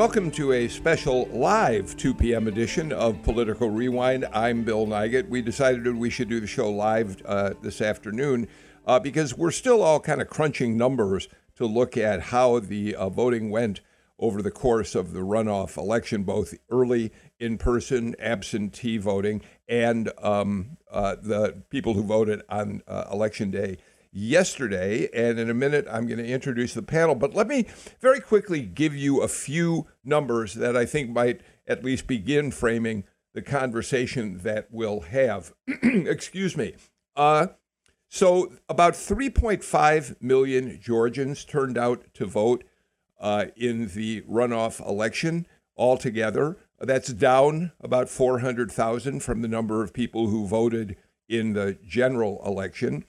Welcome to a special live 2 p.m. edition of Political Rewind. I'm Bill Nigut. We decided we should do the show live uh, this afternoon uh, because we're still all kind of crunching numbers to look at how the uh, voting went over the course of the runoff election, both early in person absentee voting and um, uh, the people who voted on uh, election day yesterday. And in a minute, I'm going to introduce the panel. But let me very quickly give you a few numbers that I think might at least begin framing the conversation that we'll have. Excuse me. Uh, so, about 3.5 million Georgians turned out to vote uh, in the runoff election altogether. That's down about 400,000 from the number of people who voted in the general election.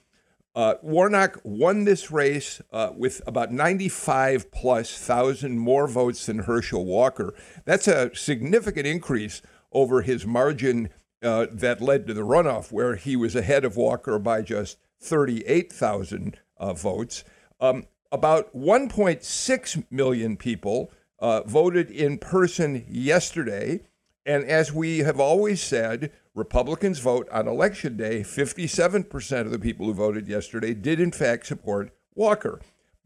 Uh, Warnock won this race uh, with about 95 plus thousand more votes than Herschel Walker. That's a significant increase over his margin uh, that led to the runoff, where he was ahead of Walker by just 38,000 uh, votes. Um, about 1.6 million people uh, voted in person yesterday. And as we have always said, Republicans vote on election day. 57% of the people who voted yesterday did, in fact, support Walker.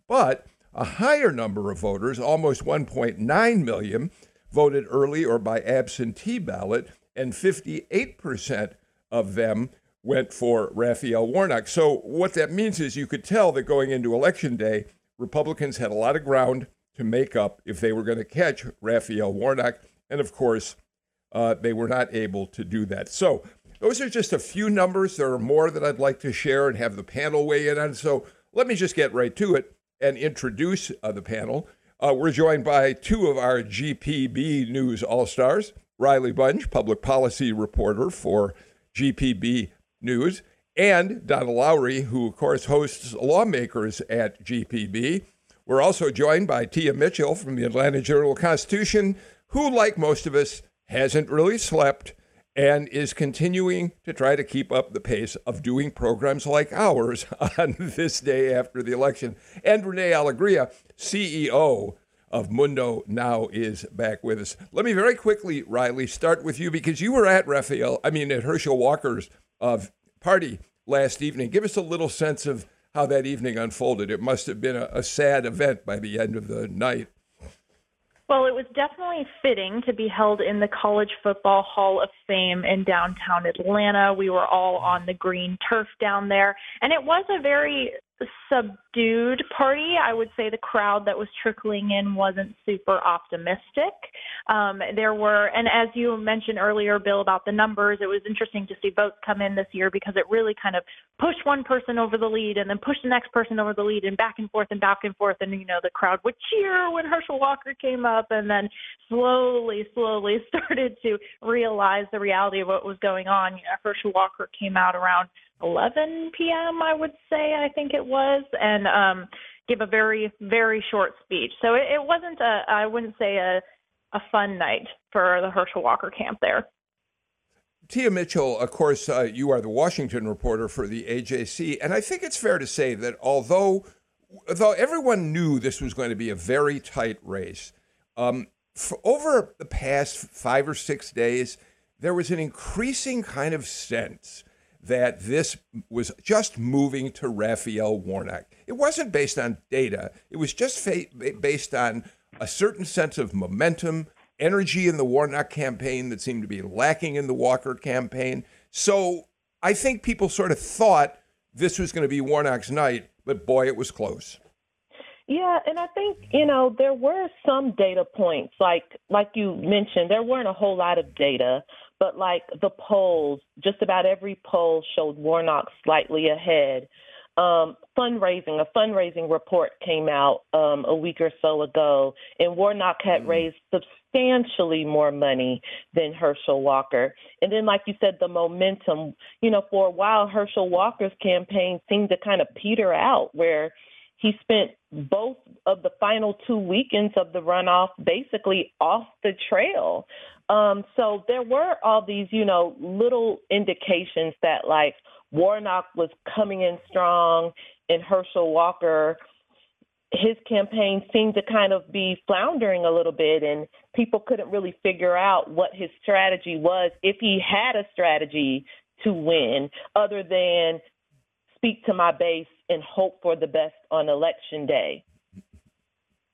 But a higher number of voters, almost 1.9 million, voted early or by absentee ballot, and 58% of them went for Raphael Warnock. So, what that means is you could tell that going into election day, Republicans had a lot of ground to make up if they were going to catch Raphael Warnock. And of course, uh, they were not able to do that. So those are just a few numbers. There are more that I'd like to share and have the panel weigh in on. So let me just get right to it and introduce uh, the panel. Uh, we're joined by two of our GPB News All Stars Riley Bunch, public policy reporter for GPB News, and Donna Lowry, who, of course, hosts lawmakers at GPB. We're also joined by Tia Mitchell from the Atlanta Journal Constitution, who, like most of us, hasn't really slept and is continuing to try to keep up the pace of doing programs like ours on this day after the election. And Renee Alegria, CEO of Mundo, now is back with us. Let me very quickly, Riley, start with you because you were at Raphael, I mean, at Herschel Walker's uh, party last evening. Give us a little sense of how that evening unfolded. It must have been a, a sad event by the end of the night. Well, it was definitely fitting to be held in the College Football Hall of Fame in downtown Atlanta. We were all on the green turf down there, and it was a very subdued party. I would say the crowd that was trickling in wasn't super optimistic. Um, there were, and as you mentioned earlier, Bill, about the numbers, it was interesting to see votes come in this year because it really kind of pushed one person over the lead and then pushed the next person over the lead and back and forth and back and forth. And, you know, the crowd would cheer when Herschel Walker came up and then slowly, slowly started to realize the reality of what was going on. You know, Herschel Walker came out around 11 p.m. I would say I think it was, and um, give a very very short speech. So it, it wasn't a I wouldn't say a a fun night for the Herschel Walker camp there. Tia Mitchell, of course, uh, you are the Washington reporter for the AJC, and I think it's fair to say that although though everyone knew this was going to be a very tight race, um, over the past five or six days, there was an increasing kind of sense that this was just moving to Raphael Warnock. It wasn't based on data, it was just fa- based on a certain sense of momentum, energy in the Warnock campaign that seemed to be lacking in the Walker campaign. So I think people sort of thought this was going to be Warnock's night, but boy, it was close. Yeah, and I think you know there were some data points, like like you mentioned, there weren't a whole lot of data, but like the polls, just about every poll showed Warnock slightly ahead. um, fundraising. A fundraising report came out um, a week or so ago, and Warnock had mm-hmm. raised substantially more money than Herschel Walker. And then, like you said, the momentum. You know, for a while, Herschel Walker's campaign seemed to kind of peter out, where he spent both of the final two weekends of the runoff basically off the trail. Um, so there were all these, you know, little indications that like Warnock was coming in strong and Herschel Walker, his campaign seemed to kind of be floundering a little bit and people couldn't really figure out what his strategy was, if he had a strategy to win, other than speak to my base and hope for the best on election day.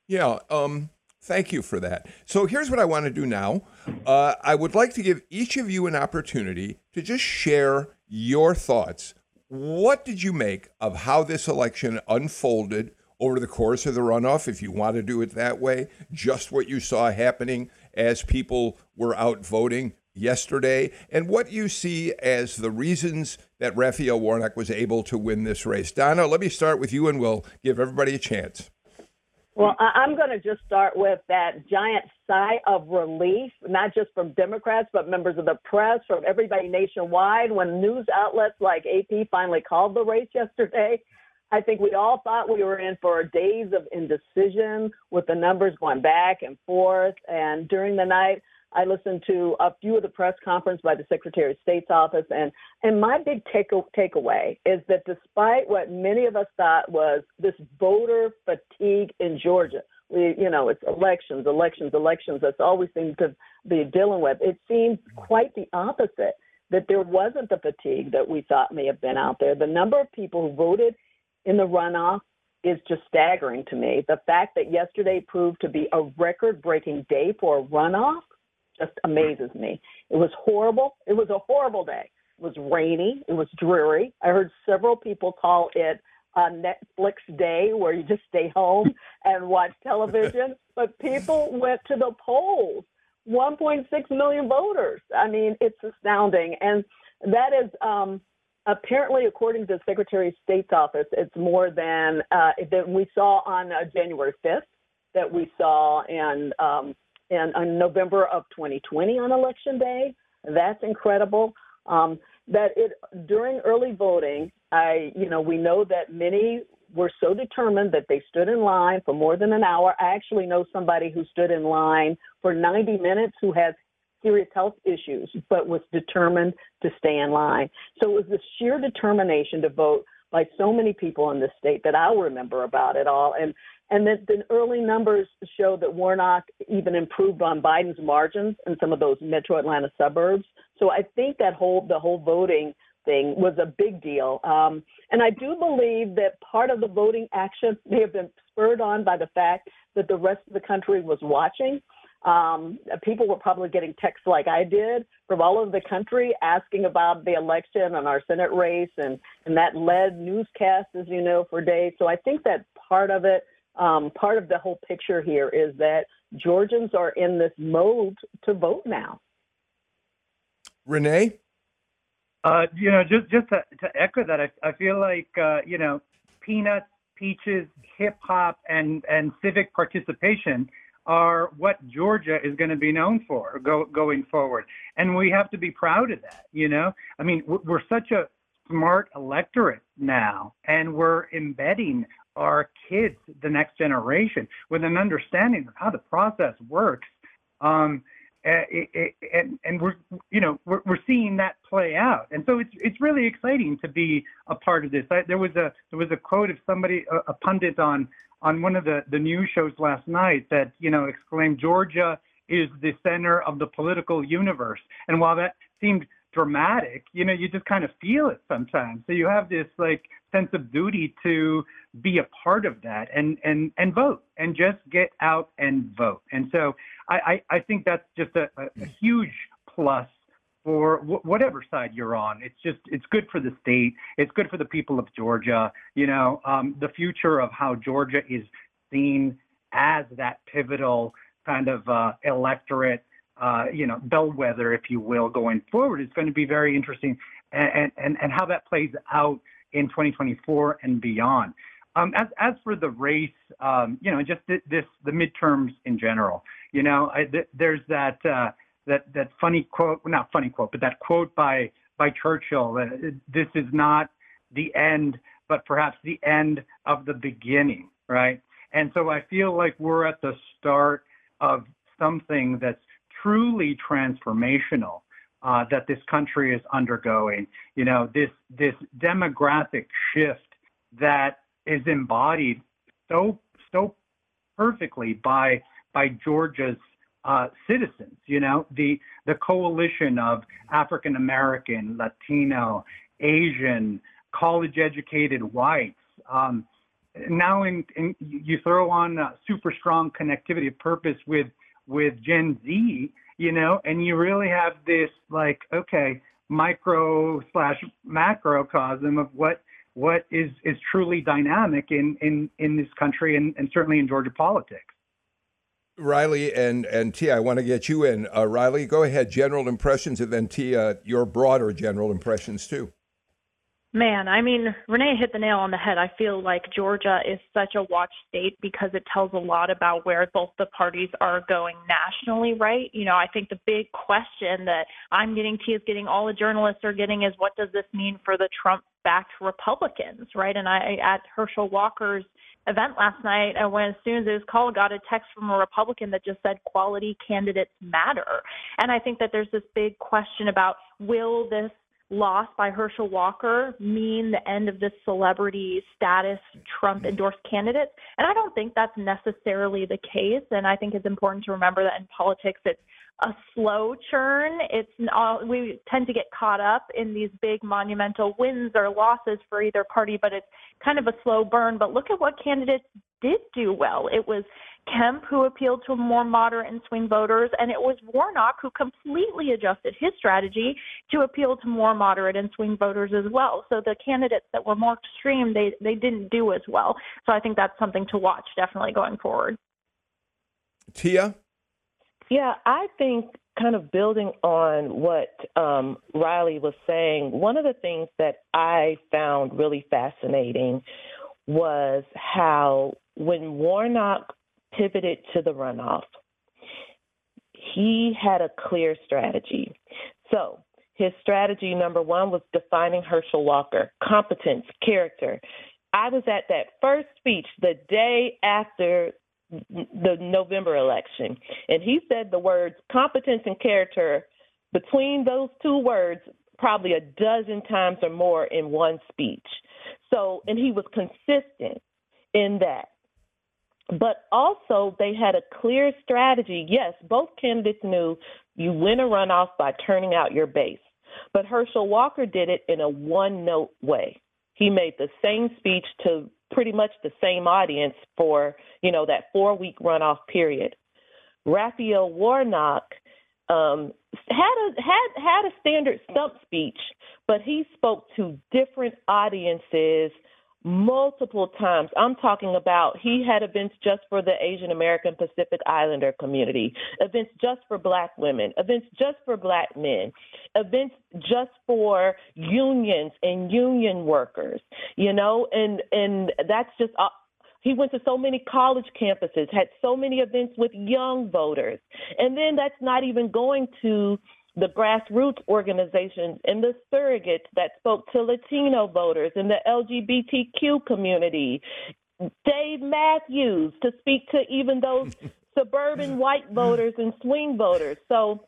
Yeah, um, thank you for that. So here's what I want to do now. Uh, I would like to give each of you an opportunity to just share your thoughts. What did you make of how this election unfolded over the course of the runoff, if you want to do it that way? Just what you saw happening as people were out voting yesterday, and what you see as the reasons that Raphael Warnock was able to win this race. Donna, let me start with you, and we'll give everybody a chance. Well, I'm going to just start with that giant sigh of relief, not just from Democrats, but members of the press, from everybody nationwide. When news outlets like AP finally called the race yesterday, I think we all thought we were in for days of indecision with the numbers going back and forth. And during the night, I listened to a few of the press conference by the Secretary of State's office, and and my big take takeaway is that despite what many of us thought was this voter fatigue in Georgia, we you know it's elections, elections, elections. That's all we seem to be dealing with. It seems quite the opposite. That there wasn't the fatigue that we thought may have been out there. The number of people who voted in the runoff is just staggering to me. The fact that yesterday proved to be a record breaking day for a runoff just amazes me. It was horrible. It was a horrible day. It was rainy. It was dreary. I heard several people call it a Netflix day where you just stay home and watch television. but people went to the polls. 1.6 million voters. I mean, it's astounding. And that is um, apparently, according to the Secretary of State's office, it's more than, uh, than we saw on uh, January 5th, that we saw in um, in, in November of 2020 on election day. That's incredible. Um, that it during early voting, I you know we know that many were so determined that they stood in line for more than an hour. I actually know somebody who stood in line for 90 minutes who has serious health issues, but was determined to stay in line. So it was the sheer determination to vote by so many people in this state that I remember about it all. And and that the early numbers show that Warnock even improved on Biden's margins in some of those metro Atlanta suburbs. So I think that whole the whole voting thing was a big deal. Um, and I do believe that part of the voting action may have been spurred on by the fact that the rest of the country was watching. Um, people were probably getting texts like I did from all over the country asking about the election and our Senate race, and, and that led newscasts, as you know, for days. So I think that part of it um, part of the whole picture here is that Georgians are in this mode to vote now. Renee? Uh, you know, just just to, to echo that, I, I feel like uh, you know, peanuts, peaches, hip hop, and and civic participation are what Georgia is going to be known for go, going forward, and we have to be proud of that. You know, I mean, we're, such a smart electorate now, and we're embedding our kids, the next generation, with an understanding of how the process works. Um, Eh, eh, eh, and, and we're you know we're, we're seeing that play out. And so it's it's really exciting to be a part of this. I, there was a there was a quote of somebody a, a pundit on on one of the the news shows last night that you know exclaimed georgia is the center of the political universe. And while that seemed dramatic you know you just kind of feel it sometimes. So you have this like sense of duty to be a part of that and and and vote and just get out and vote. And so I I, I think that's just a, a, huge plus for whatever side you're on. It's just it's good for the state. It's good for the people of Georgia. You know, um, the future of how Georgia is seen as that pivotal kind of uh, electorate. Uh, you know, bellwether, if you will, going forward is going to be very interesting, and, and and how that plays out in 2024 and beyond. Um, as as for the race, um, you know, just th- this the midterms in general. You know, I, th- there's that uh, that that funny quote, not funny quote, but that quote by by Churchill. Uh, this is not the end, but perhaps the end of the beginning, right? And so I feel like we're at the start of something that's truly transformational uh, that this country is undergoing. You know, this this demographic shift that is embodied so so perfectly by by Georgia's uh, citizens. You know, the the coalition of African American, Latino, Asian, college educated whites. Um, now, in, in, you throw on uh, super strong connectivity of purpose with with Gen Z, you know, and you really have this like okay micro slash macrocosm of what what is is truly dynamic in in in this country and, and certainly in Georgia politics. Riley and and Tia, I want to get you in. Uh, Riley, go ahead. General impressions, and then Tia, your broader general impressions too. Man, I mean, Renee hit the nail on the head. I feel like Georgia is such a watch state because it tells a lot about where both the parties are going nationally, right? You know, I think the big question that I'm getting, T is getting, all the journalists are getting is what does this mean for the Trump backed Republicans, right? And I, at Herschel Walker's event last night, and when as soon as it was called, got a text from a Republican that just said quality candidates matter. And I think that there's this big question about will this loss by Herschel Walker mean the end of this celebrity status Trump endorsed candidate? And I don't think that's necessarily the case. And I think it's important to remember that in politics, it's a slow churn. It's all, we tend to get caught up in these big monumental wins or losses for either party, but it's kind of a slow burn. But look at what candidates did do well. It was Kemp, who appealed to more moderate and swing voters, and it was Warnock who completely adjusted his strategy to appeal to more moderate and swing voters as well. So the candidates that were more extreme, they they didn't do as well. So I think that's something to watch definitely going forward. Tia, yeah, I think kind of building on what um, Riley was saying, one of the things that I found really fascinating was how when Warnock pivoted to the runoff, he had a clear strategy. So, his strategy number one was defining Herschel Walker, competence, character. I was at that first speech the day after the November election, and he said the words competence and character between those two words probably a dozen times or more in one speech. So, and he was consistent in that. But also, they had a clear strategy. Yes, both candidates knew you win a runoff by turning out your base. But Herschel Walker did it in a one note way. He made the same speech to pretty much the same audience for, you know, that four week runoff period. Raphael Warnock um, had a had had a standard stump speech, but he spoke to different audiences multiple times. I'm talking about he had events just for the Asian American Pacific Islander community, events just for black women, events just for black men, events just for unions and union workers, you know, and and that's just uh, he went to so many college campuses, had so many events with young voters. And then that's not even going to the grassroots organizations and the surrogates that spoke to Latino voters and the LGBTQ community. Dave Matthews to speak to even those suburban white voters and swing voters. So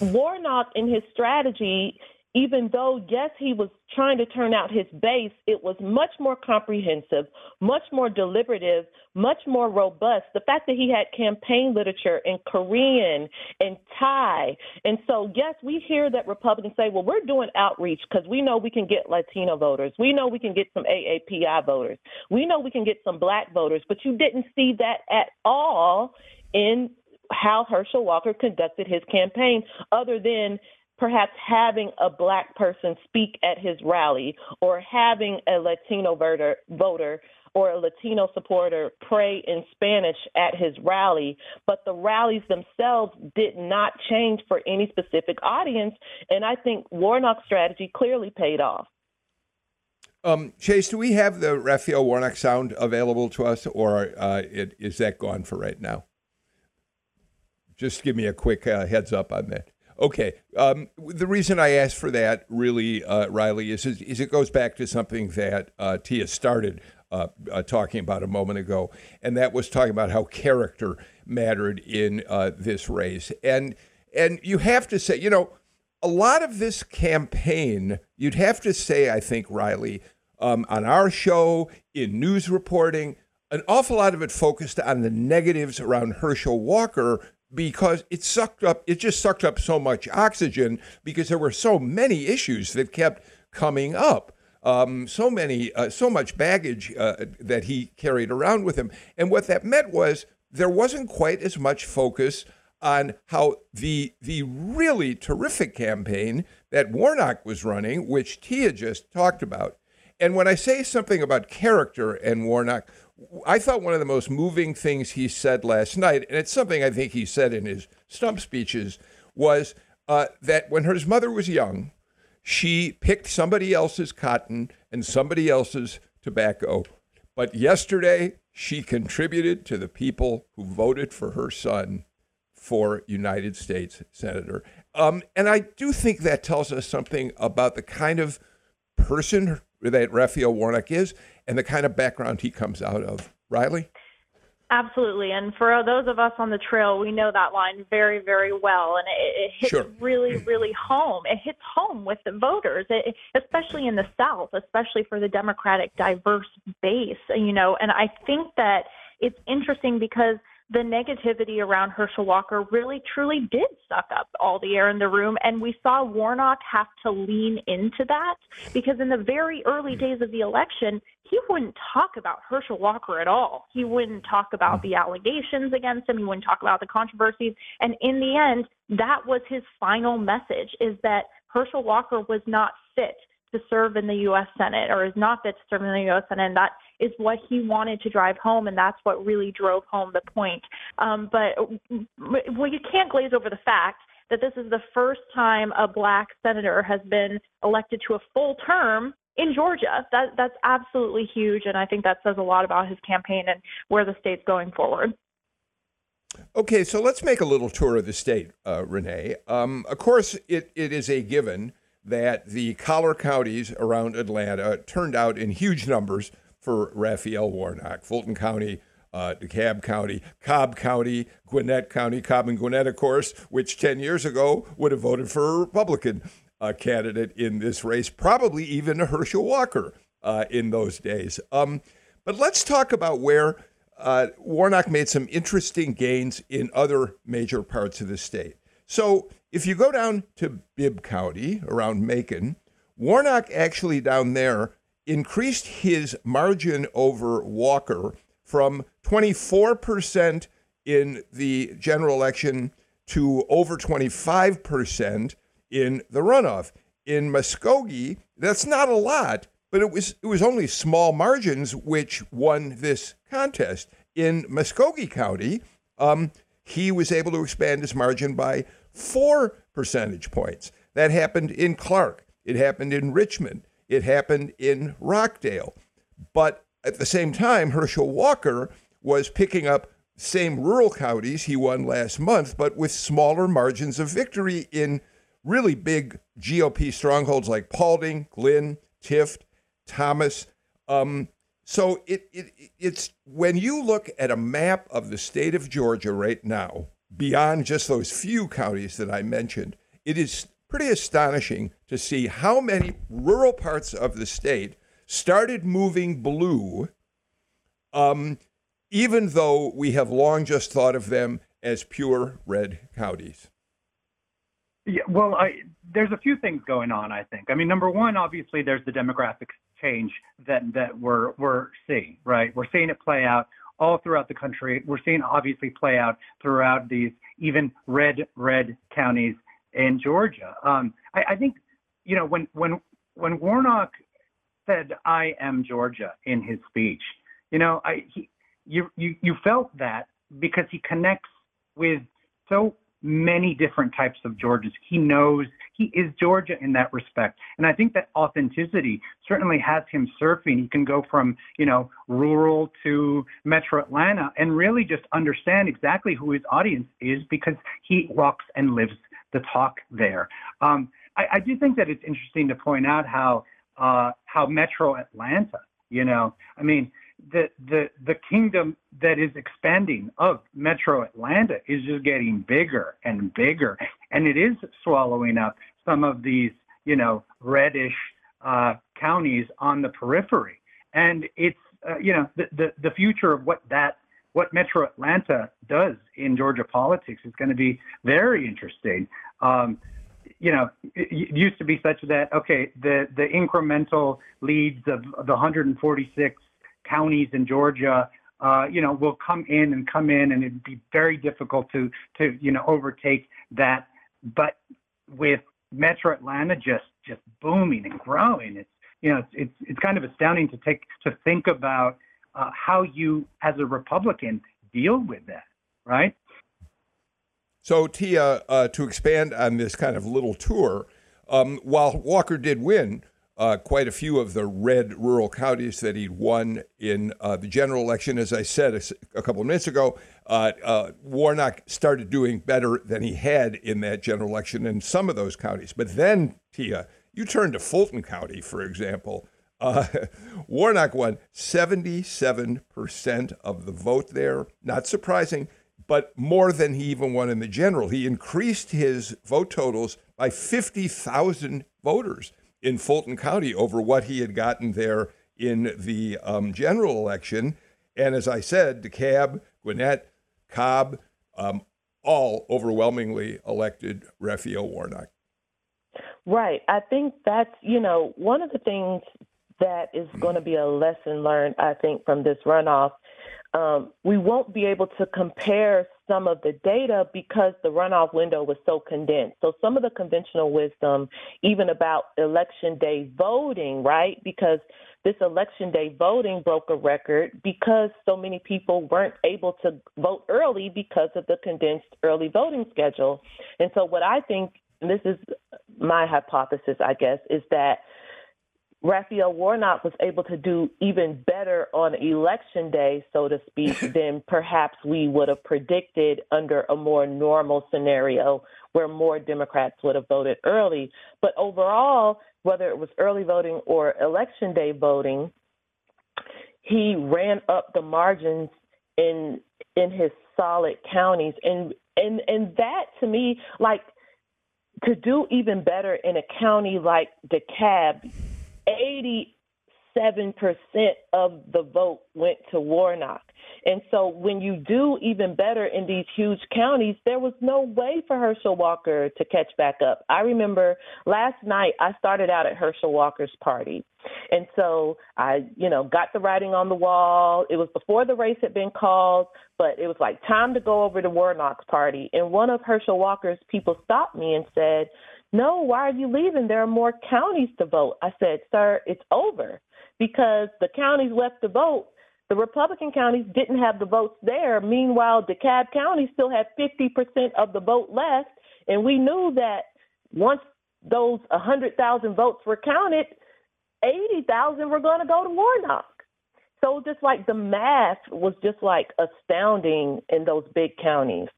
Warnock in his strategy even though, yes, he was trying to turn out his base, it was much more comprehensive, much more deliberative, much more robust. The fact that he had campaign literature in Korean and Thai. And so, yes, we hear that Republicans say, well, we're doing outreach because we know we can get Latino voters. We know we can get some AAPI voters. We know we can get some black voters. But you didn't see that at all in how Herschel Walker conducted his campaign, other than perhaps having a black person speak at his rally or having a Latino voter, voter or a Latino supporter pray in Spanish at his rally, but the rallies themselves did not change for any specific audience. And I think Warnock's strategy clearly paid off. Um, Chase, do we have the Raphael Warnock sound available to us, or uh, it, is that gone for right now? Just give me a quick uh, heads up on that. Okay. Um, the reason I asked for that, really, uh, Riley, is, is, it goes back to something that uh, Tia started uh, uh, talking about a moment ago, and that was talking about how character mattered in uh, this race. And and you have to say, you know, a lot of this campaign, you'd have to say, I think, Riley, um, on our show, in news reporting, an awful lot of it focused on the negatives around Herschel Walker because it sucked up, it just sucked up so much oxygen because there were so many issues that kept coming up. Um, so many, uh, so much baggage uh, that he carried around with him. And what that meant was there wasn't quite as much focus on how the the really terrific campaign that Warnock was running, which Tia just talked about. And when I say something about character and Warnock, I thought one of the most moving things he said last night, and it's something I think he said in his stump speeches, was uh, that when his mother was young, she picked somebody else's cotton and somebody else's tobacco. But yesterday, she contributed to the people who voted for her son for United States Senator. Um, and I do think that tells us something about the kind of person that Raphael Warnock is and the kind of background he comes out of. Riley? Absolutely. And for those of us on the trail, we know that line very, very well. And it, it hits sure. really, really home. It hits home with the voters, it, especially in the South, especially for the Democratic diverse base, you know. And I think that it's interesting because – the negativity around Herschel Walker really truly did suck up all the air in the room. And we saw Warnock have to lean into that because in the very early days of the election, he wouldn't talk about Herschel Walker at all. He wouldn't talk about mm. the allegations against him. He wouldn't talk about the controversies. And in the end, that was his final message is that Herschel Walker was not fit to serve in the U.S. Senate or is not fit to serve in the U.S. Senate. And that is what he wanted to drive home, and that's what really drove home the point. Um, but well, you can't glaze over the fact that this is the first time a black senator has been elected to a full term in Georgia. That that's absolutely huge, and I think that says a lot about his campaign and where the state's going forward. Okay, so let's make a little tour of the state, uh, Renee. Um, of course, it, it is a given that the collar counties around Atlanta turned out in huge numbers for Raphael Warnock. Fulton County, uh, DeKalb County, Cobb County, Gwinnett County, Cobb and Gwinnett, of course, which 10 years ago would have voted for a Republican uh, candidate in this race, probably even a Herschel Walker uh, in those days. Um, but let's talk about where uh, Warnock made some interesting gains in other major parts of the state. So if you go down to Bibb County around Macon, Warnock actually down there increased his margin over Walker from 24% in the general election to over 25% in the runoff. In Muscogee, that's not a lot, but it was it was only small margins which won this contest. In Muscogee County, um, he was able to expand his margin by four percentage points. That happened in Clarke. It happened in Richmond. It happened in Rockdale. But at the same time, Herschel Walker was picking up same rural counties he won last month, but with smaller margins of victory in really big GOP strongholds like Paulding, Glynn, Tift, Thomas. Um, so it, it it's when you look at a map of the state of Georgia right now, beyond just those few counties that I mentioned, it is pretty astonishing to see how many rural parts of the state started moving blue, um, even though we have long just thought of them as pure red counties. Yeah, well, I, there's a few things going on. I think. I mean, number one, obviously, there's the demographic change that that we're we're seeing. Right, we're seeing it play out all throughout the country. We're seeing obviously play out throughout these even red red counties in Georgia. Um, I, I think, you know, when when when Warnock said "I am Georgia" in his speech, you know, I he, you you you felt that because he connects with so many different types of Georgias. He knows he is Georgia in that respect. And I think that authenticity certainly has him surfing. He can go from, you know, rural to metro Atlanta and really just understand exactly who his audience is because he walks and lives the talk there. Um, I, I do think that it's interesting to point out how uh, how metro Atlanta, you know, I mean, the the the kingdom that is expanding of Metro Atlanta is just getting bigger and bigger, and it is swallowing up some of these, you know, reddish uh, counties on the periphery, and it's uh, you know the, the the future of what that what Metro Atlanta does in Georgia politics is going to be very interesting. Um, you know, it, used to be such that okay, the the incremental leads of the 146 counties in Georgia, uh, you know, will come in and come in, and it'd be very difficult to to you know overtake that. But with Metro Atlanta just just booming and growing, it's you know it's it's, it's kind of astounding to take to think about uh, how you as a Republican deal with that, right? So Tia, uh, to expand on this kind of little tour, um, while Walker did win uh, quite a few of the red rural counties that he'd won in uh, the general election. As I said a, a couple of minutes ago, uh, uh, Warnock started doing better than he had in that general election in some of those counties. But then, Tia, you turn to Fulton County, for example. Uh, Warnock won 77% of the vote there. Not surprising, but more than he even won in the general. He increased his vote totals by 50,000 voters in Fulton County over what he had gotten there in the um, general election. And as I said, DeKalb, Gwinnett, Cobb, um, all overwhelmingly elected Raphael Warnock. Right. I think that's, you know, one of the things that is going to be a lesson learned, I think, from this runoff. Um, we won't be able to compare some of the data because the runoff window was so condensed. So some of the conventional wisdom, even about election day voting, right? Because this election day voting broke a record because so many people weren't able to vote early because of the condensed early voting schedule. And so what I think, and this is my hypothesis, I guess, is that Raphael Warnock was able to do even better on election day, so to speak, than perhaps we would have predicted under a more normal scenario where more Democrats would have voted early. But overall, whether it was early voting or election day voting, he ran up the margins in in his solid counties and and and that to me like to do even better in a county like DeKalb 87% of the vote went to Warnock. And so when you do even better in these huge counties, there was no way for Herschel Walker to catch back up. I remember last night I started out at Herschel Walker's party. And so I, you know, got the writing on the wall. It was before the race had been called, but it was like time to go over to Warnock's party. And one of Herschel Walker's people stopped me and said, no, why are you leaving? There are more counties to vote. I said, Sir, it's over because the counties left to vote. The Republican counties didn't have the votes there. Meanwhile, DeKalb County still had 50% of the vote left. And we knew that once those 100,000 votes were counted, 80,000 were going to go to Warnock. So just like the math was just like astounding in those big counties.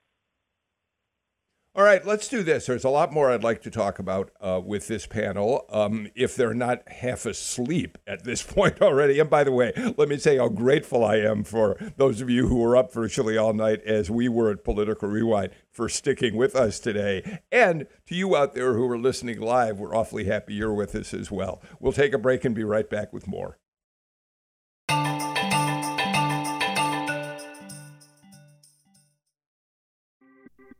All right, let's do this. There's a lot more I'd like to talk about uh, with this panel. Um, if they're not half asleep at this point already. And by the way, let me say how grateful I am for those of you who were up virtually all night, as we were at Political Rewind, for sticking with us today. And to you out there who are listening live, we're awfully happy you're with us as well. We'll take a break and be right back with more.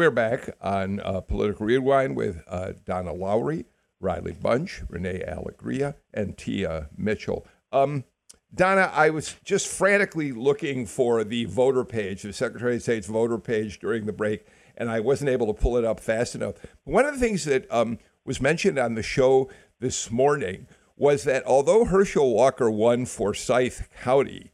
We're back on uh, Political Rewind with uh, Donna Lowry, Riley Bunch, Renee Alegria, and Tia Mitchell. Um, Donna, I was just frantically looking for the voter page, the Secretary of State's voter page during the break, and I wasn't able to pull it up fast enough. One of the things that um, was mentioned on the show this morning was that although Herschel Walker won Forsyth County,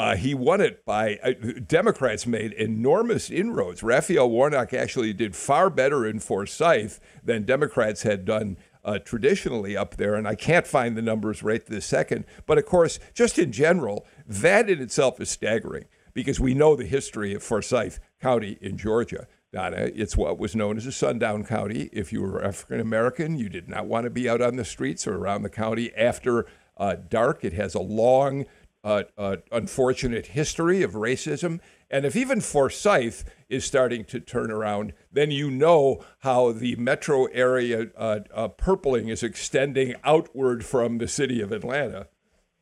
uh, he won it by uh, Democrats made enormous inroads. Raphael Warnock actually did far better in Forsyth than Democrats had done uh, traditionally up there, and I can't find the numbers right this second. But of course, just in general, that in itself is staggering because we know the history of Forsyth County in Georgia. Donna, it's what was known as a sundown county. If you were African American, you did not want to be out on the streets or around the county after uh, dark. It has a long, uh, uh, unfortunate history of racism. And if even Forsyth is starting to turn around, then you know how the metro area uh, uh, purpling is extending outward from the city of Atlanta.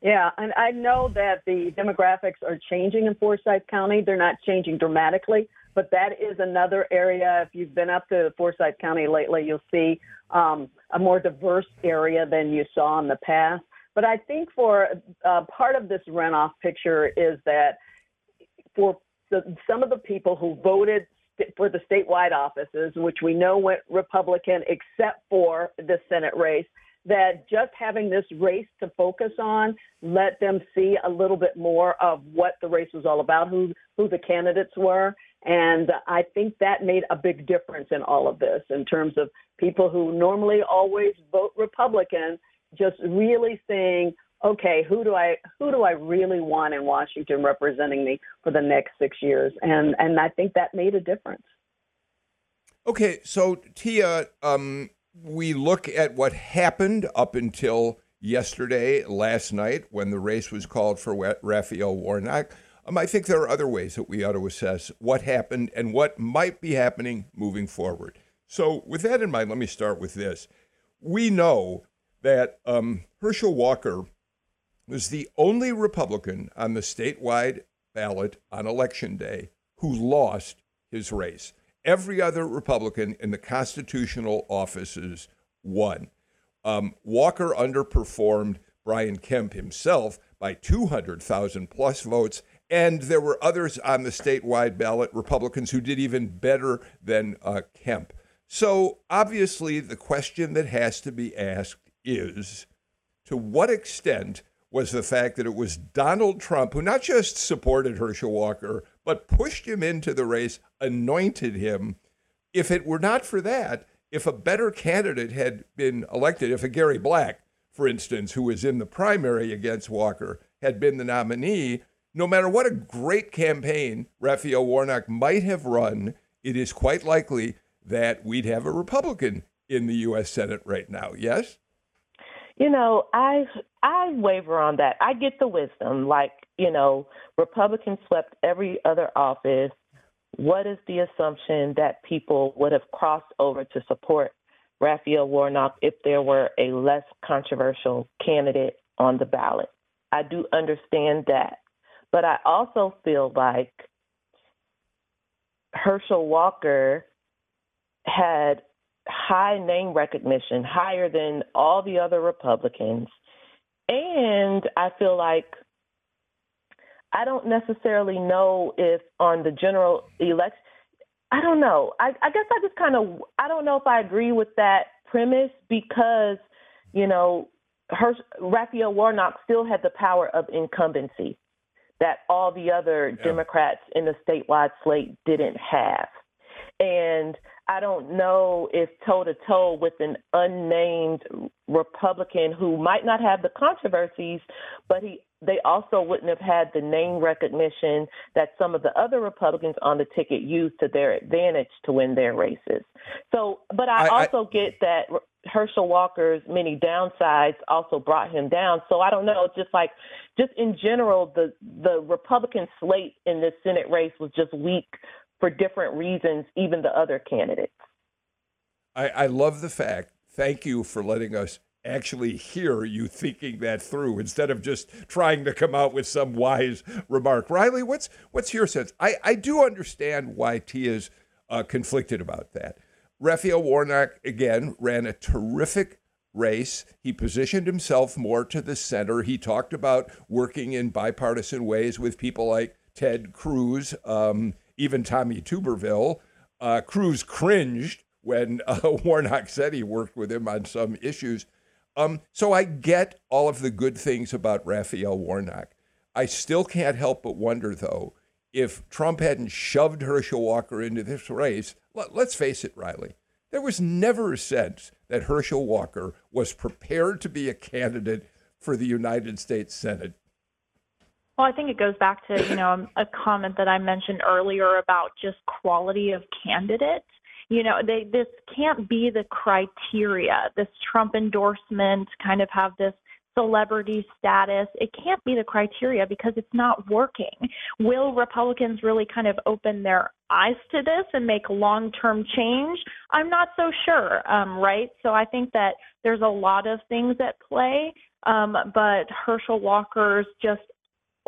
Yeah, and I know that the demographics are changing in Forsyth County. They're not changing dramatically, but that is another area. If you've been up to Forsyth County lately, you'll see um, a more diverse area than you saw in the past. But I think for uh, part of this runoff picture is that for the, some of the people who voted for the statewide offices, which we know went Republican except for the Senate race, that just having this race to focus on let them see a little bit more of what the race was all about, who who the candidates were, and I think that made a big difference in all of this in terms of people who normally always vote Republican, just really saying, okay, who do I who do I really want in Washington representing me for the next six years? And and I think that made a difference. Okay, so Tia, um, we look at what happened up until yesterday, last night, when the race was called for Raphael Warnock. Um, I think there are other ways that we ought to assess what happened and what might be happening moving forward. So, with that in mind, let me start with this. We know that um, Herschel Walker was the only Republican on the statewide ballot on election day who lost his race. Every other Republican in the constitutional offices won. Um, Walker underperformed Brian Kemp himself by 200,000 plus votes. And there were others on the statewide ballot, Republicans, who did even better than uh, Kemp. So obviously, the question that has to be asked is to what extent was the fact that it was Donald Trump who not just supported Herschel Walker, but pushed him into the race, anointed him. If it were not for that, if a better candidate had been elected, if a Gary Black, for instance, who was in the primary against Walker, had been the nominee, no matter what a great campaign Raphael Warnock might have run, it is quite likely that we'd have a Republican in the U.S. Senate right now. Yes? You know, I I waver on that. I get the wisdom. Like, you know, Republicans swept every other office. What is the assumption that people would have crossed over to support Raphael Warnock if there were a less controversial candidate on the ballot? I do understand that. But I also feel like Herschel Walker had high name recognition, higher than all the other Republicans. And I feel like I don't necessarily know if on the general election, I don't know. I, I guess I just kind of, I don't know if I agree with that premise because, you know, her, Raphael Warnock still had the power of incumbency that all the other yeah. Democrats in the statewide slate didn't have. And I don't know if toe to toe with an unnamed Republican who might not have the controversies, but he they also wouldn't have had the name recognition that some of the other Republicans on the ticket used to their advantage to win their races. So, but I, I also I, get that Herschel Walker's many downsides also brought him down. So I don't know. Just like, just in general, the the Republican slate in this Senate race was just weak for different reasons, even the other candidates. I, I love the fact, thank you for letting us actually hear you thinking that through instead of just trying to come out with some wise remark. Riley, what's what's your sense? I, I do understand why Tia's uh, conflicted about that. Raphael Warnock, again, ran a terrific race. He positioned himself more to the center. He talked about working in bipartisan ways with people like Ted Cruz, um, even Tommy Tuberville. Uh, Cruz cringed when uh, Warnock said he worked with him on some issues. Um, so I get all of the good things about Raphael Warnock. I still can't help but wonder, though, if Trump hadn't shoved Herschel Walker into this race, let, us face it, Riley, there was never a sense that Herschel Walker was prepared to be a candidate for the United States Senate. Well, I think it goes back to, you know, a comment that I mentioned earlier about just quality of candidate. You know, they, this can't be the criteria. This Trump endorsement kind of have this celebrity status. It can't be the criteria because it's not working. Will Republicans really kind of open their eyes to this and make long term change? I'm not so sure, um, right? So I think that there's a lot of things at play, um, but Herschel Walker's just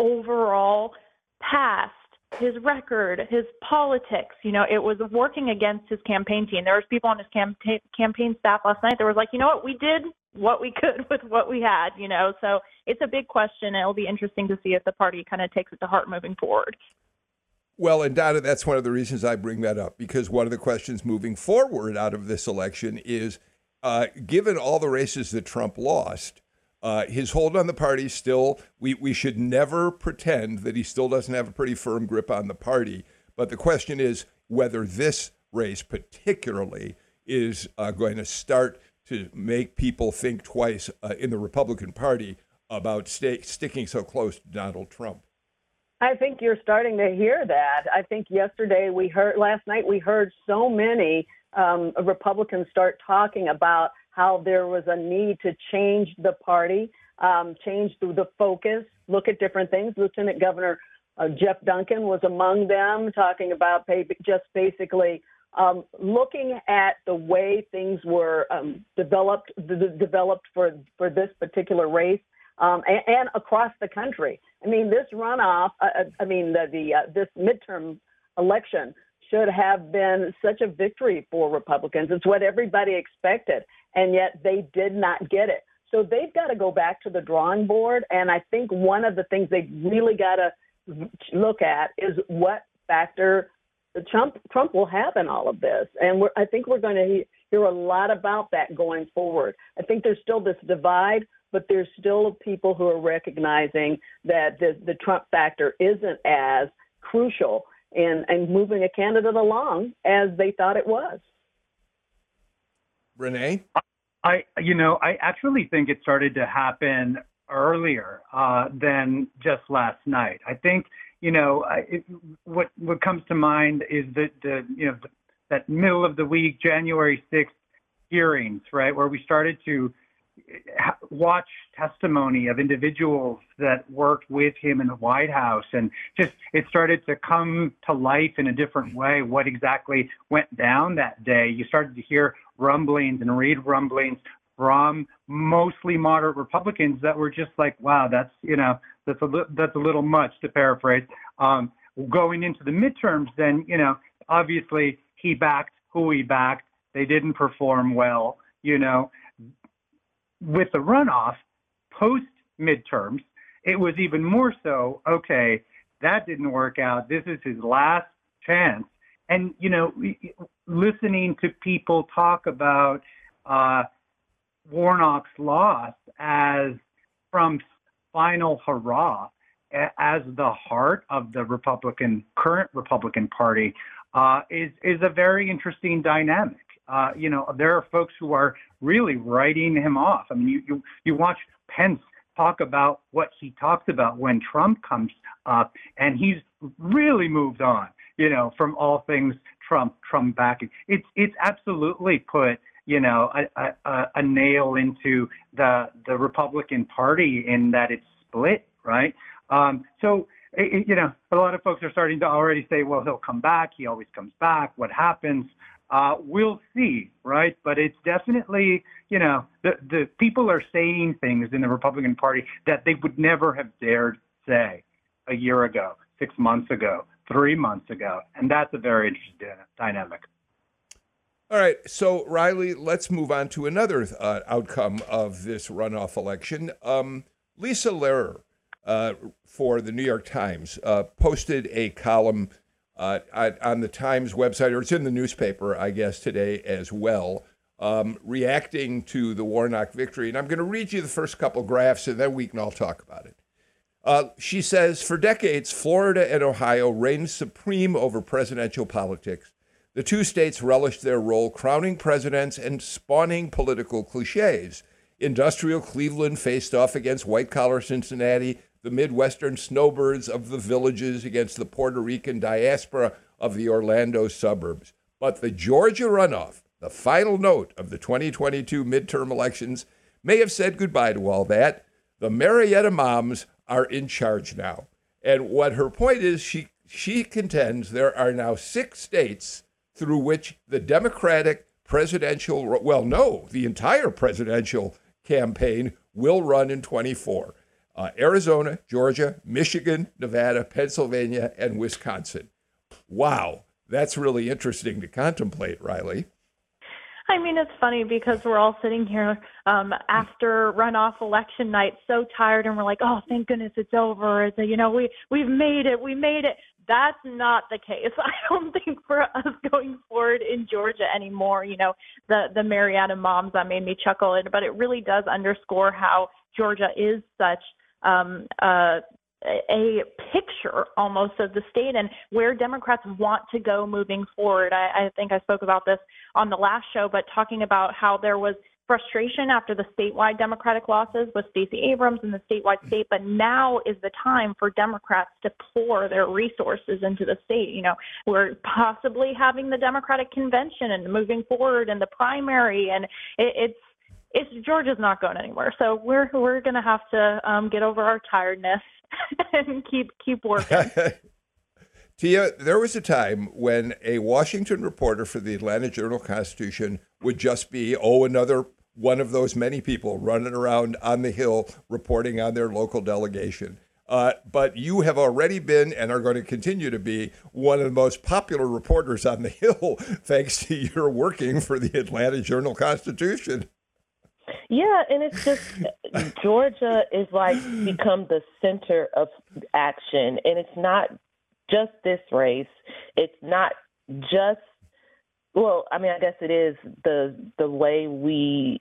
overall past his record, his politics, you know, it was working against his campaign team. There was people on his campaign campaign staff last night that was like, you know what, we did what we could with what we had, you know. So it's a big question. It'll be interesting to see if the party kind of takes it to heart moving forward. Well, and Donna, that's one of the reasons I bring that up because one of the questions moving forward out of this election is uh, given all the races that Trump lost, uh, his hold on the party still, we, we should never pretend that he still doesn't have a pretty firm grip on the party. But the question is whether this race, particularly, is uh, going to start to make people think twice uh, in the Republican Party about stay, sticking so close to Donald Trump. I think you're starting to hear that. I think yesterday we heard, last night we heard so many um, Republicans start talking about how there was a need to change the party, um, change the focus, look at different things. Lieutenant Governor uh, Geoff Duncan was among them, talking about pay, just basically um, looking at the way things were um, developed d- developed for for this particular race um, and, and, across the country. I mean, this runoff. Uh, uh, I mean, the, the uh, this midterm election should have been such a victory for Republicans. It's what everybody expected, and yet they did not get it. So they've got to go back to the drawing board. And I think one of the things they really got to look at is what factor Trump Trump will have in all of this, and I think we're going to hear a lot about that going forward. I think there's still this divide, but there's still people who are recognizing that the, the Trump factor isn't as crucial in, in moving a candidate along as they thought it was. Renee, I you know I actually think it started to happen earlier uh, than just last night. I think you know, I, it, what what comes to mind is that the you know the, that middle of the week, January sixth hearings, right, where we started to ha- watch testimony of individuals that worked with him in the White House, and just it started to come to life in a different way. What exactly went down that day? You started to hear rumblings and read rumblings from mostly moderate Republicans that were just like, wow, that's you know that's a li- that's a little much to paraphrase. Um, going into the midterms, then you know obviously he backed who he backed. They didn't perform well. You know, with the runoff post midterms, it was even more so. Okay, that didn't work out. This is his last chance. And you know, listening to people talk about uh, Warnock's loss as Trump's final hurrah as the heart of the Republican current Republican Party uh, is is a very interesting dynamic. Uh, you know, there are folks who are really writing him off. I mean, you you, you watch Pence talk about what he talks about when Trump comes up, and he's really moved on. You know, from all things Trump Trump backing. It's it's absolutely put you know, a, a, a nail into the the Republican Party in that it's split, right? Um, so, it, you know, a lot of folks are starting to already say, well, he'll come back. He always comes back. What happens? Uh, we'll see, right? But it's definitely, you know, the the people are saying things in the Republican Party that they would never have dared say a year ago, six months ago, three months ago. And that's a very interesting dynamic. All right. So, Riley, let's move on to another uh, outcome of this runoff election. Um, Lisa Lerer uh, for the New York Times uh, posted a column uh, on the Times website, or it's in the newspaper, I guess, today as well, um, reacting to the Warnock victory. And I'm going to read you the first couple graphs, and then we can all talk about it. Uh, she says, for decades, Florida and Ohio reigned supreme over presidential politics. The two states relished their role crowning presidents and spawning political cliches. Industrial Cleveland faced off against white collar Cincinnati, the Midwestern snowbirds of the villages against the Puerto Rican diaspora of the Orlando suburbs. But the Georgia runoff, the final note of the 2022 midterm elections, may have said goodbye to all that. The Marietta moms are in charge now. And what her point is, she, she contends there are now six states through which the Democratic presidential, well, no, the entire presidential campaign will run in 24 uh, Arizona, Georgia, Michigan, Nevada, Pennsylvania, and Wisconsin. Wow, that's really interesting to contemplate, Riley. I mean, it's funny because we're all sitting here um, after runoff election night, so tired, and we're like, "Oh, thank goodness it's over." It's a, you know, we we've made it, we made it. That's not the case. I don't think for us going forward in Georgia anymore. You know, the the Marietta moms that made me chuckle, but it really does underscore how Georgia is such um, uh, a picture almost of the state and where Democrats want to go moving forward. I, I think I spoke about this on the last show, but talking about how there was frustration after the statewide Democratic losses with Stacey Abrams in the statewide state, but now is the time for Democrats to pour their resources into the state. You know, we're possibly having the Democratic convention and moving forward in the primary, and it, it's it's Georgia's not going anywhere. So we're we're going to have to um, get over our tiredness and keep keep working. Tia, there was a time when a Washington reporter for the Atlanta Journal Constitution would just be, oh, another one of those many people running around on the Hill reporting on their local delegation. Uh, but you have already been and are going to continue to be one of the most popular reporters on the Hill, thanks to your working for the Atlanta Journal Constitution. Yeah, and it's just Georgia is like become the center of action, and it's not just this race. It's not just well, I mean, I guess it is the the way we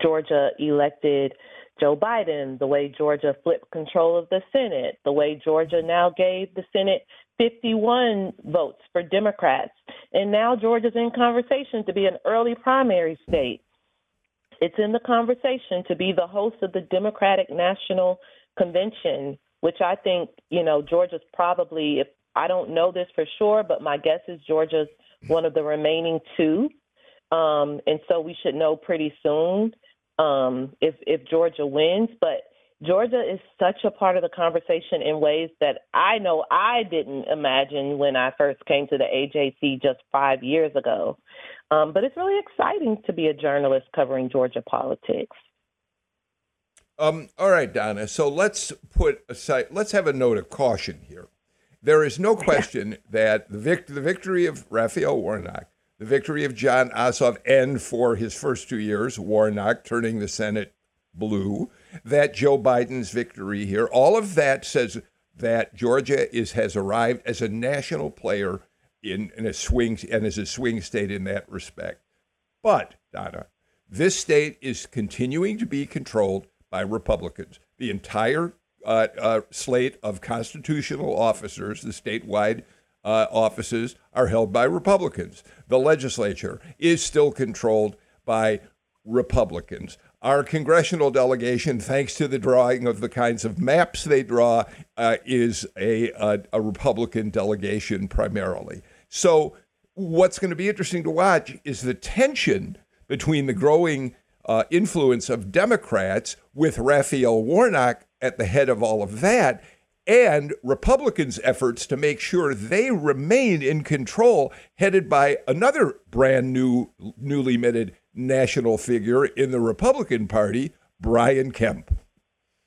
Georgia elected Joe Biden, the way Georgia flipped control of the Senate, the way Georgia now gave the Senate 51 votes for Democrats. And now Georgia's in conversation to be an early primary state. It's in the conversation to be the host of the Democratic National Convention, which I think, you know, Georgia's probably, if I don't know this for sure, but my guess is Georgia's one of the remaining two. Um, and so we should know pretty soon um, if, if Georgia wins. But Georgia is such a part of the conversation in ways that I know I didn't imagine when I first came to the AJC just five years ago. Um, but it's really exciting to be a journalist covering Georgia politics. Um, all right, Donna. So let's put aside, let's have a note of caution here. There is no question that the, vict- the victory of Raphael Warnock, the victory of Jon Ossoff, and for his first two years, Warnock turning the Senate blue, that Joe Biden's victory here, all of that says that Georgia is has arrived as a national player in, in a swing and as a swing state in that respect. But, Donna, this state is continuing to be controlled by Republicans. The entire uh, uh, slate of constitutional officers, the statewide uh, offices, are held by Republicans. The legislature is still controlled by Republicans. Our congressional delegation, thanks to the drawing of the kinds of maps they draw, uh, is a, a, a Republican delegation primarily. So, what's going to be interesting to watch is the tension between the growing uh, influence of Democrats with Raphael Warnock at the head of all of that and Republicans' efforts to make sure they remain in control, headed by another brand new, newly minted national figure in the Republican Party, Brian Kemp.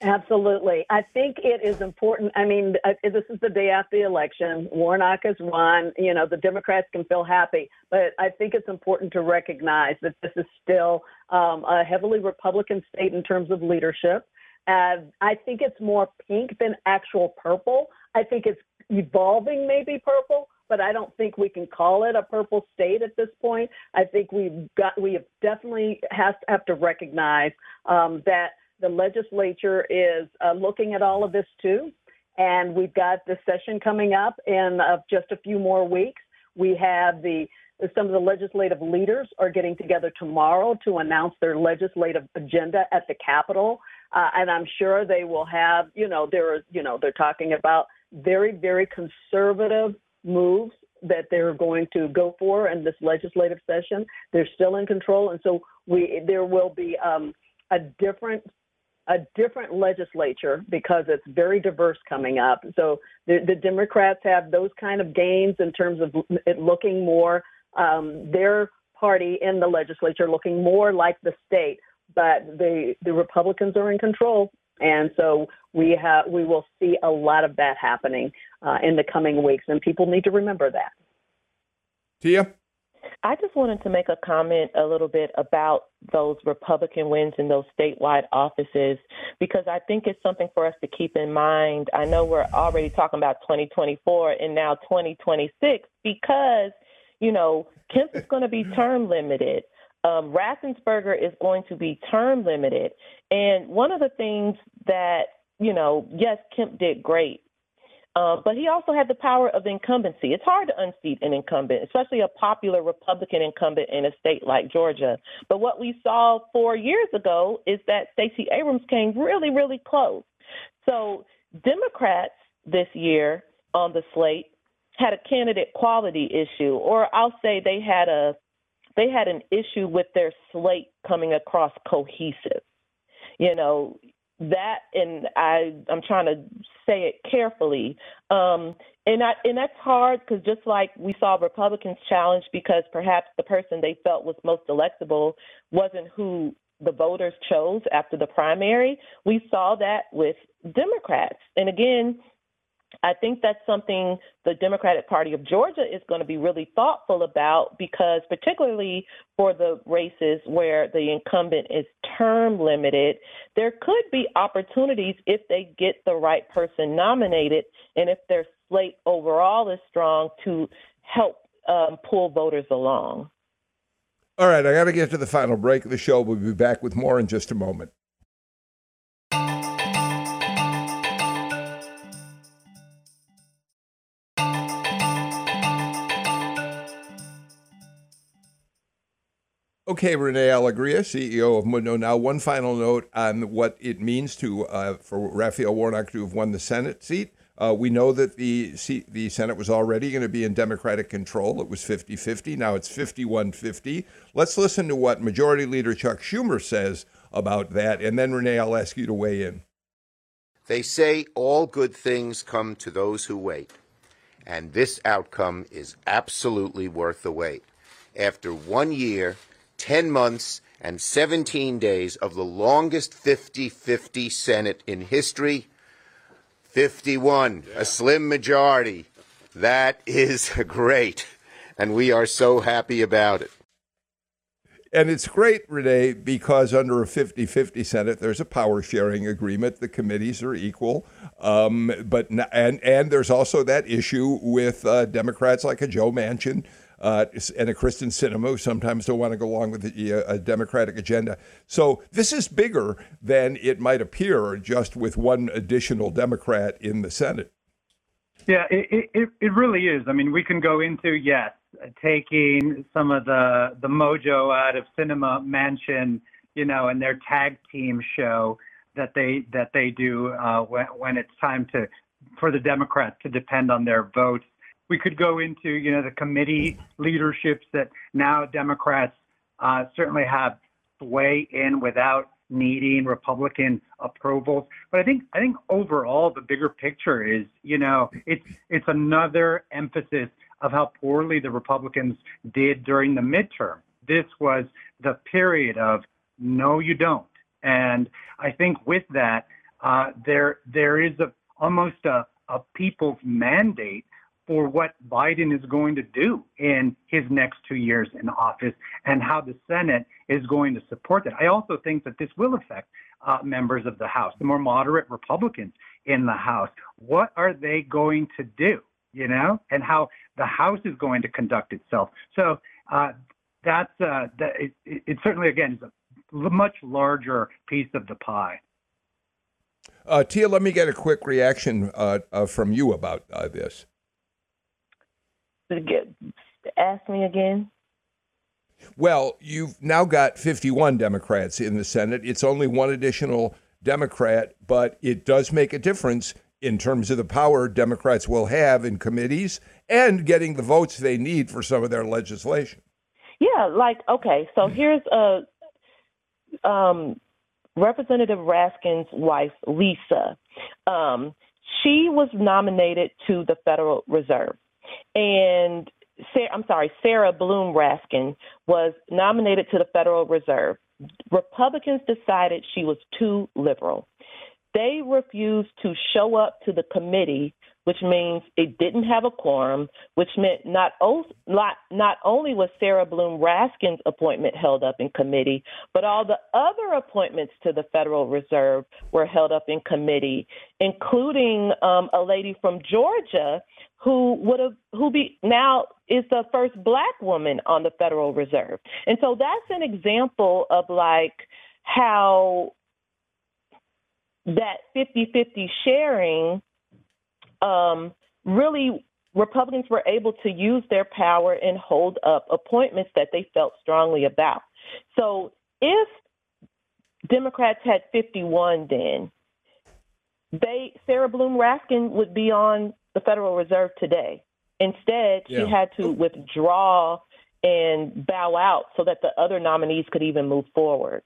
Absolutely. I think it is important. I mean, uh, this is the day after the election. Warnock has won. You know, the Democrats can feel happy. But I think it's important to recognize that this is still um, a heavily Republican state in terms of leadership. And I think it's more pink than actual purple. I think it's evolving maybe purple, but I don't think we can call it a purple state at this point. I think we've got we have definitely has have to recognize um, that the legislature is uh, looking at all of this too. And we've got the session coming up in uh, just a few more weeks. We have the some of the legislative leaders are getting together tomorrow to announce their legislative agenda at the Capitol, uh, and I'm sure they will have, you know, they're, you know, they're talking about very, very conservative moves that they're going to go for in this legislative session. They're still in control, and so we there will be um, a different a different legislature because it's very diverse coming up. So the, the Democrats have those kind of gains in terms of it looking more um, their party in the legislature looking more like the state, but the the Republicans are in control, and so we have we will see a lot of that happening uh, in the coming weeks, and people need to remember that. Tia. I just wanted to make a comment a little bit about those Republican wins in those statewide offices because I think it's something for us to keep in mind. I know we're already talking about 2024 and now 2026 because, you know, Kemp is going to be term limited. Um, Raffensperger is going to be term limited. And one of the things that, you know, yes, Kemp did great, uh, but he also had the power of incumbency. It's hard to unseat an incumbent, especially a popular Republican incumbent in a state like Georgia. But what we saw four years ago is that Stacey Abrams came really, really close. So Democrats this year on the slate had a candidate quality issue, or I'll say they had a they had an issue with their slate coming across cohesive. You know, that and I I'm trying to say it carefully. Um, and I, and that's hard because just like we saw Republicans challenged because perhaps the person they felt was most electable wasn't who the voters chose after the primary. We saw that with Democrats. And again, I think that's something the Democratic Party of Georgia is going to be really thoughtful about because, particularly for the races where the incumbent is term limited, there could be opportunities if they get the right person nominated and if their slate overall is strong to help um, pull voters along. All right, I got to get to the final break of the show. We'll be back with more in just a moment. Okay, Renee Alegria, CEO of Mundo. Now, one final note on what it means to uh, for Raphael Warnock to have won the Senate seat. Uh, we know that the seat, the Senate was already going to be in Democratic control. It was 50 50. Now it's 51 50. Let's listen to what Majority Leader Chuck Schumer says about that. And then, Renee, I'll ask you to weigh in. They say all good things come to those who wait. And this outcome is absolutely worth the wait. After one year, 10 months and 17 days of the longest 50 50 Senate in history. 51, yeah. a slim majority. That is great. And we are so happy about it. And it's great, Renee, because under a 50 50 Senate, there's a power sharing agreement. The committees are equal. Um, but and, and there's also that issue with uh, Democrats like a Joe Manchin uh, and a Kyrsten Sinema who sometimes don't want to go along with the, uh, a Democratic agenda. So this is bigger than it might appear just with one additional Democrat in the Senate. Yeah, it, it, it really is. I mean, we can go into, yes, taking some of the, the mojo out of Sinema Manchin, you know, and their tag team show that they that they do uh, when, when it's time to for the Democrats to depend on their votes we could go into, you know, the committee leaderships that now Democrats uh, certainly have sway in without needing Republican approvals. But I think I think overall the bigger picture is, you know, it's it's another emphasis of how poorly the Republicans did during the midterm. This was the period of no, you don't. And I think with that, uh, there there is a almost a, a people's mandate for what Biden is going to do in his next two years in office and how the Senate is going to support that. I also think that this will affect uh, members of the House, the more moderate Republicans in the House. What are they going to do? You know, and how the House is going to conduct itself. So uh, that's uh, that, it, it, certainly again is a much larger piece of the pie. Uh, Tia, let me get a quick reaction uh, uh, from you about uh, this. Ask me again. Well, you've now got 51 Democrats in the Senate. It's only one additional Democrat, but it does make a difference in terms of the power Democrats will have in committees and getting the votes they need for some of their legislation. Yeah, like okay, so here's a um, Representative Raskin's wife, Lisa. Um, she was nominated to the Federal Reserve, and Sarah, I'm sorry, Sarah Bloom Raskin was nominated to the Federal Reserve. Republicans decided she was too liberal. They refused to show up to the committee which means it didn't have a quorum, which meant not, not, not only was Sarah Bloom Raskin's appointment held up in committee, but all the other appointments to the Federal Reserve were held up in committee, including um, a lady from Georgia who would have who be now is the first black woman on the Federal Reserve. And so that's an example of like how that 50-50 sharing um, really Republicans were able to use their power and hold up appointments that they felt strongly about. So if Democrats had 51 then, they Sarah Bloom Raskin would be on the Federal Reserve today. Instead, yeah. she had to withdraw and bow out so that the other nominees could even move forward.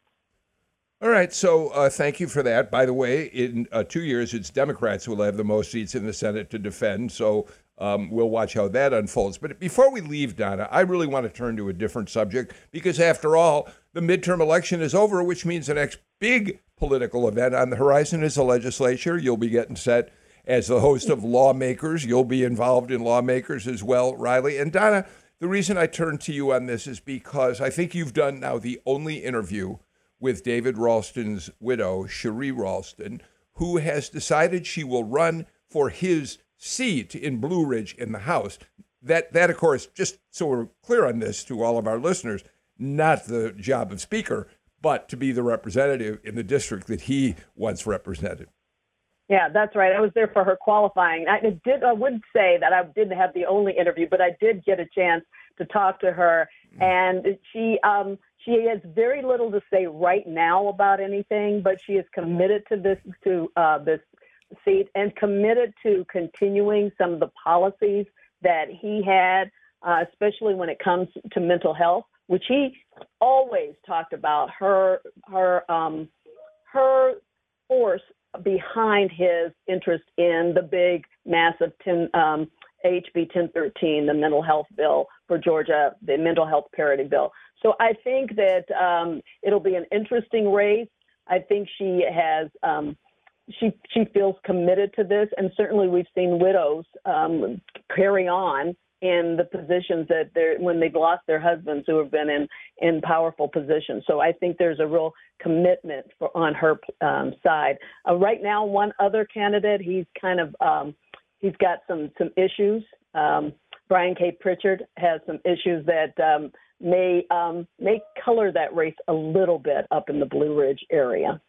All right, so uh, thank you for that. By the way, in uh, two years, it's Democrats who will have the most seats in the Senate to defend. So um, we'll watch how that unfolds. But before we leave, Donna, I really want to turn to a different subject because, after all, the midterm election is over, which means the next big political event on the horizon is the legislature. You'll be getting set as the host of Lawmakers. You'll be involved in Lawmakers as well, Riley. And Donna, the reason I turn to you on this is because I think you've done now the only interview with David Ralston's widow, Sherry Ralston, who has decided she will run for his seat in Blue Ridge in the House. That, that, of course, just so we're clear on this to all of our listeners, not the job of Speaker, but to be the representative in the district that he once represented. Yeah, that's right. I was there for her qualifying. I did. I would say that I didn't have the only interview, but I did get a chance to talk to her, mm. and she um, she has very little to say right now about anything, but she is committed to this to uh, this seat and committed to continuing some of the policies that he had, uh, especially when it comes to mental health, which he always talked about her her um, her force behind his interest in the big, massive 10, um, HB 1013, the mental health bill for Georgia, the mental health parity bill. So I think that um, it'll be an interesting race. I think she has um, she she feels committed to this, and certainly we've seen widows um, carry on in the positions that they're when they've lost their husbands who have been in in powerful positions. So I think there's a real commitment for on her um, side. Uh, right now, one other candidate, he's kind of um, he's got some some issues. Um, Brian K. Pritchard has some issues that um, may um, may color that race a little bit up in the Blue Ridge area.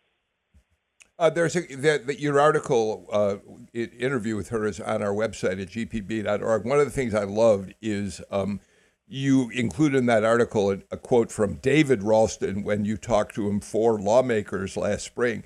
Uh, there's a, that, your article uh, interview with her is on our website at gpb.org. One of the things I loved is um, you include in that article a, a, quote from David Ralston when you talked to him for lawmakers last spring.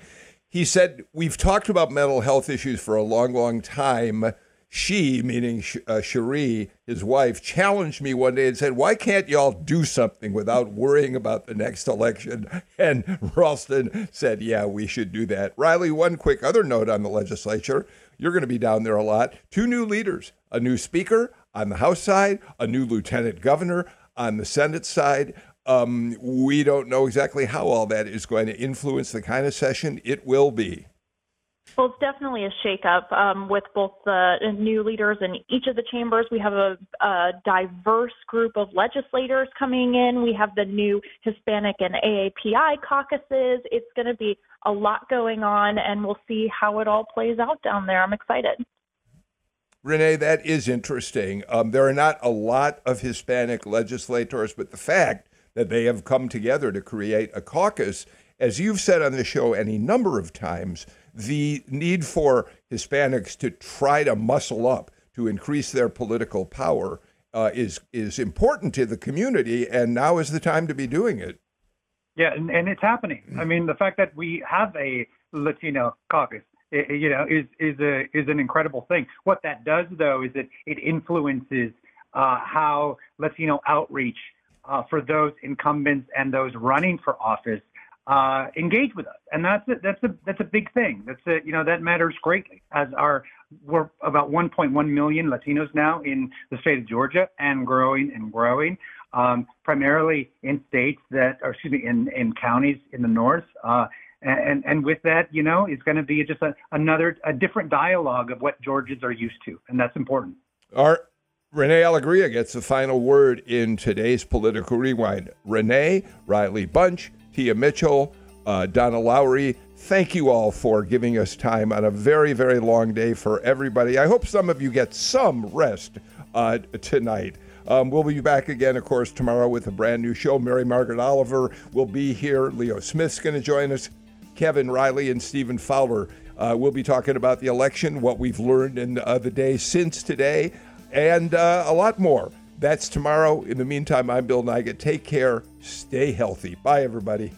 He said, "We've talked about mental health issues for a long, long time." She, meaning uh, Sherry, his wife, challenged me one day and said, Why can't y'all do something without worrying about the next election? And Ralston said, Yeah, we should do that. Riley, one quick other note on the legislature. You're going to be down there a lot. Two new leaders, a new speaker on the House side, a new lieutenant governor on the Senate side. Um, we don't know exactly how all that is going to influence the kind of session it will be. Well, it's definitely a shakeup um, with both the new leaders in each of the chambers. We have a, a, diverse group of legislators coming in. We have the new Hispanic and AAPI caucuses. It's going to be a lot going on, and we'll see how it all plays out down there. I'm excited. Renee, that is interesting. Um, there are not a lot of Hispanic legislators, but the fact that they have come together to create a caucus, as you've said on the show any number of times, the need for Hispanics to try to muscle up to increase their political power uh, is is important to the community, and now is the time to be doing it. Yeah, and, and it's happening. I mean, the fact that we have a Latino caucus, it, you know, is is a is an incredible thing. What that does, though, is that it influences uh, how Latino outreach uh, for those incumbents and those running for office uh, engage with us, and that's a, that's a that's a big thing. That's a, you know that matters greatly. As our we're about 1.1 million Latinos now in the state of Georgia, and growing and growing. Um, primarily in states that, or excuse me, in in counties in the north. Uh, and and with that, you know, it's going to be just a, another a different dialogue of what Georgians are used to, and that's important. Our Renee Alegria gets the final word in today's political rewind. Renee Riley Bunch Tia Mitchell, uh, Donna Lowry. Thank you all for giving us time on a very, very long day for everybody. I hope some of you get some rest uh, tonight. Um, we'll be back again, of course, tomorrow with a brand new show. Mary Margaret Oliver will be here. Leo Smith's going to join us. Kevin Riley and Stephen Fowler. Uh, we'll be talking about the election, what we've learned in uh, the day since today, and uh, a lot more. That's tomorrow. In the meantime, I'm Bill Nigut. Take care. Stay healthy. Bye, everybody.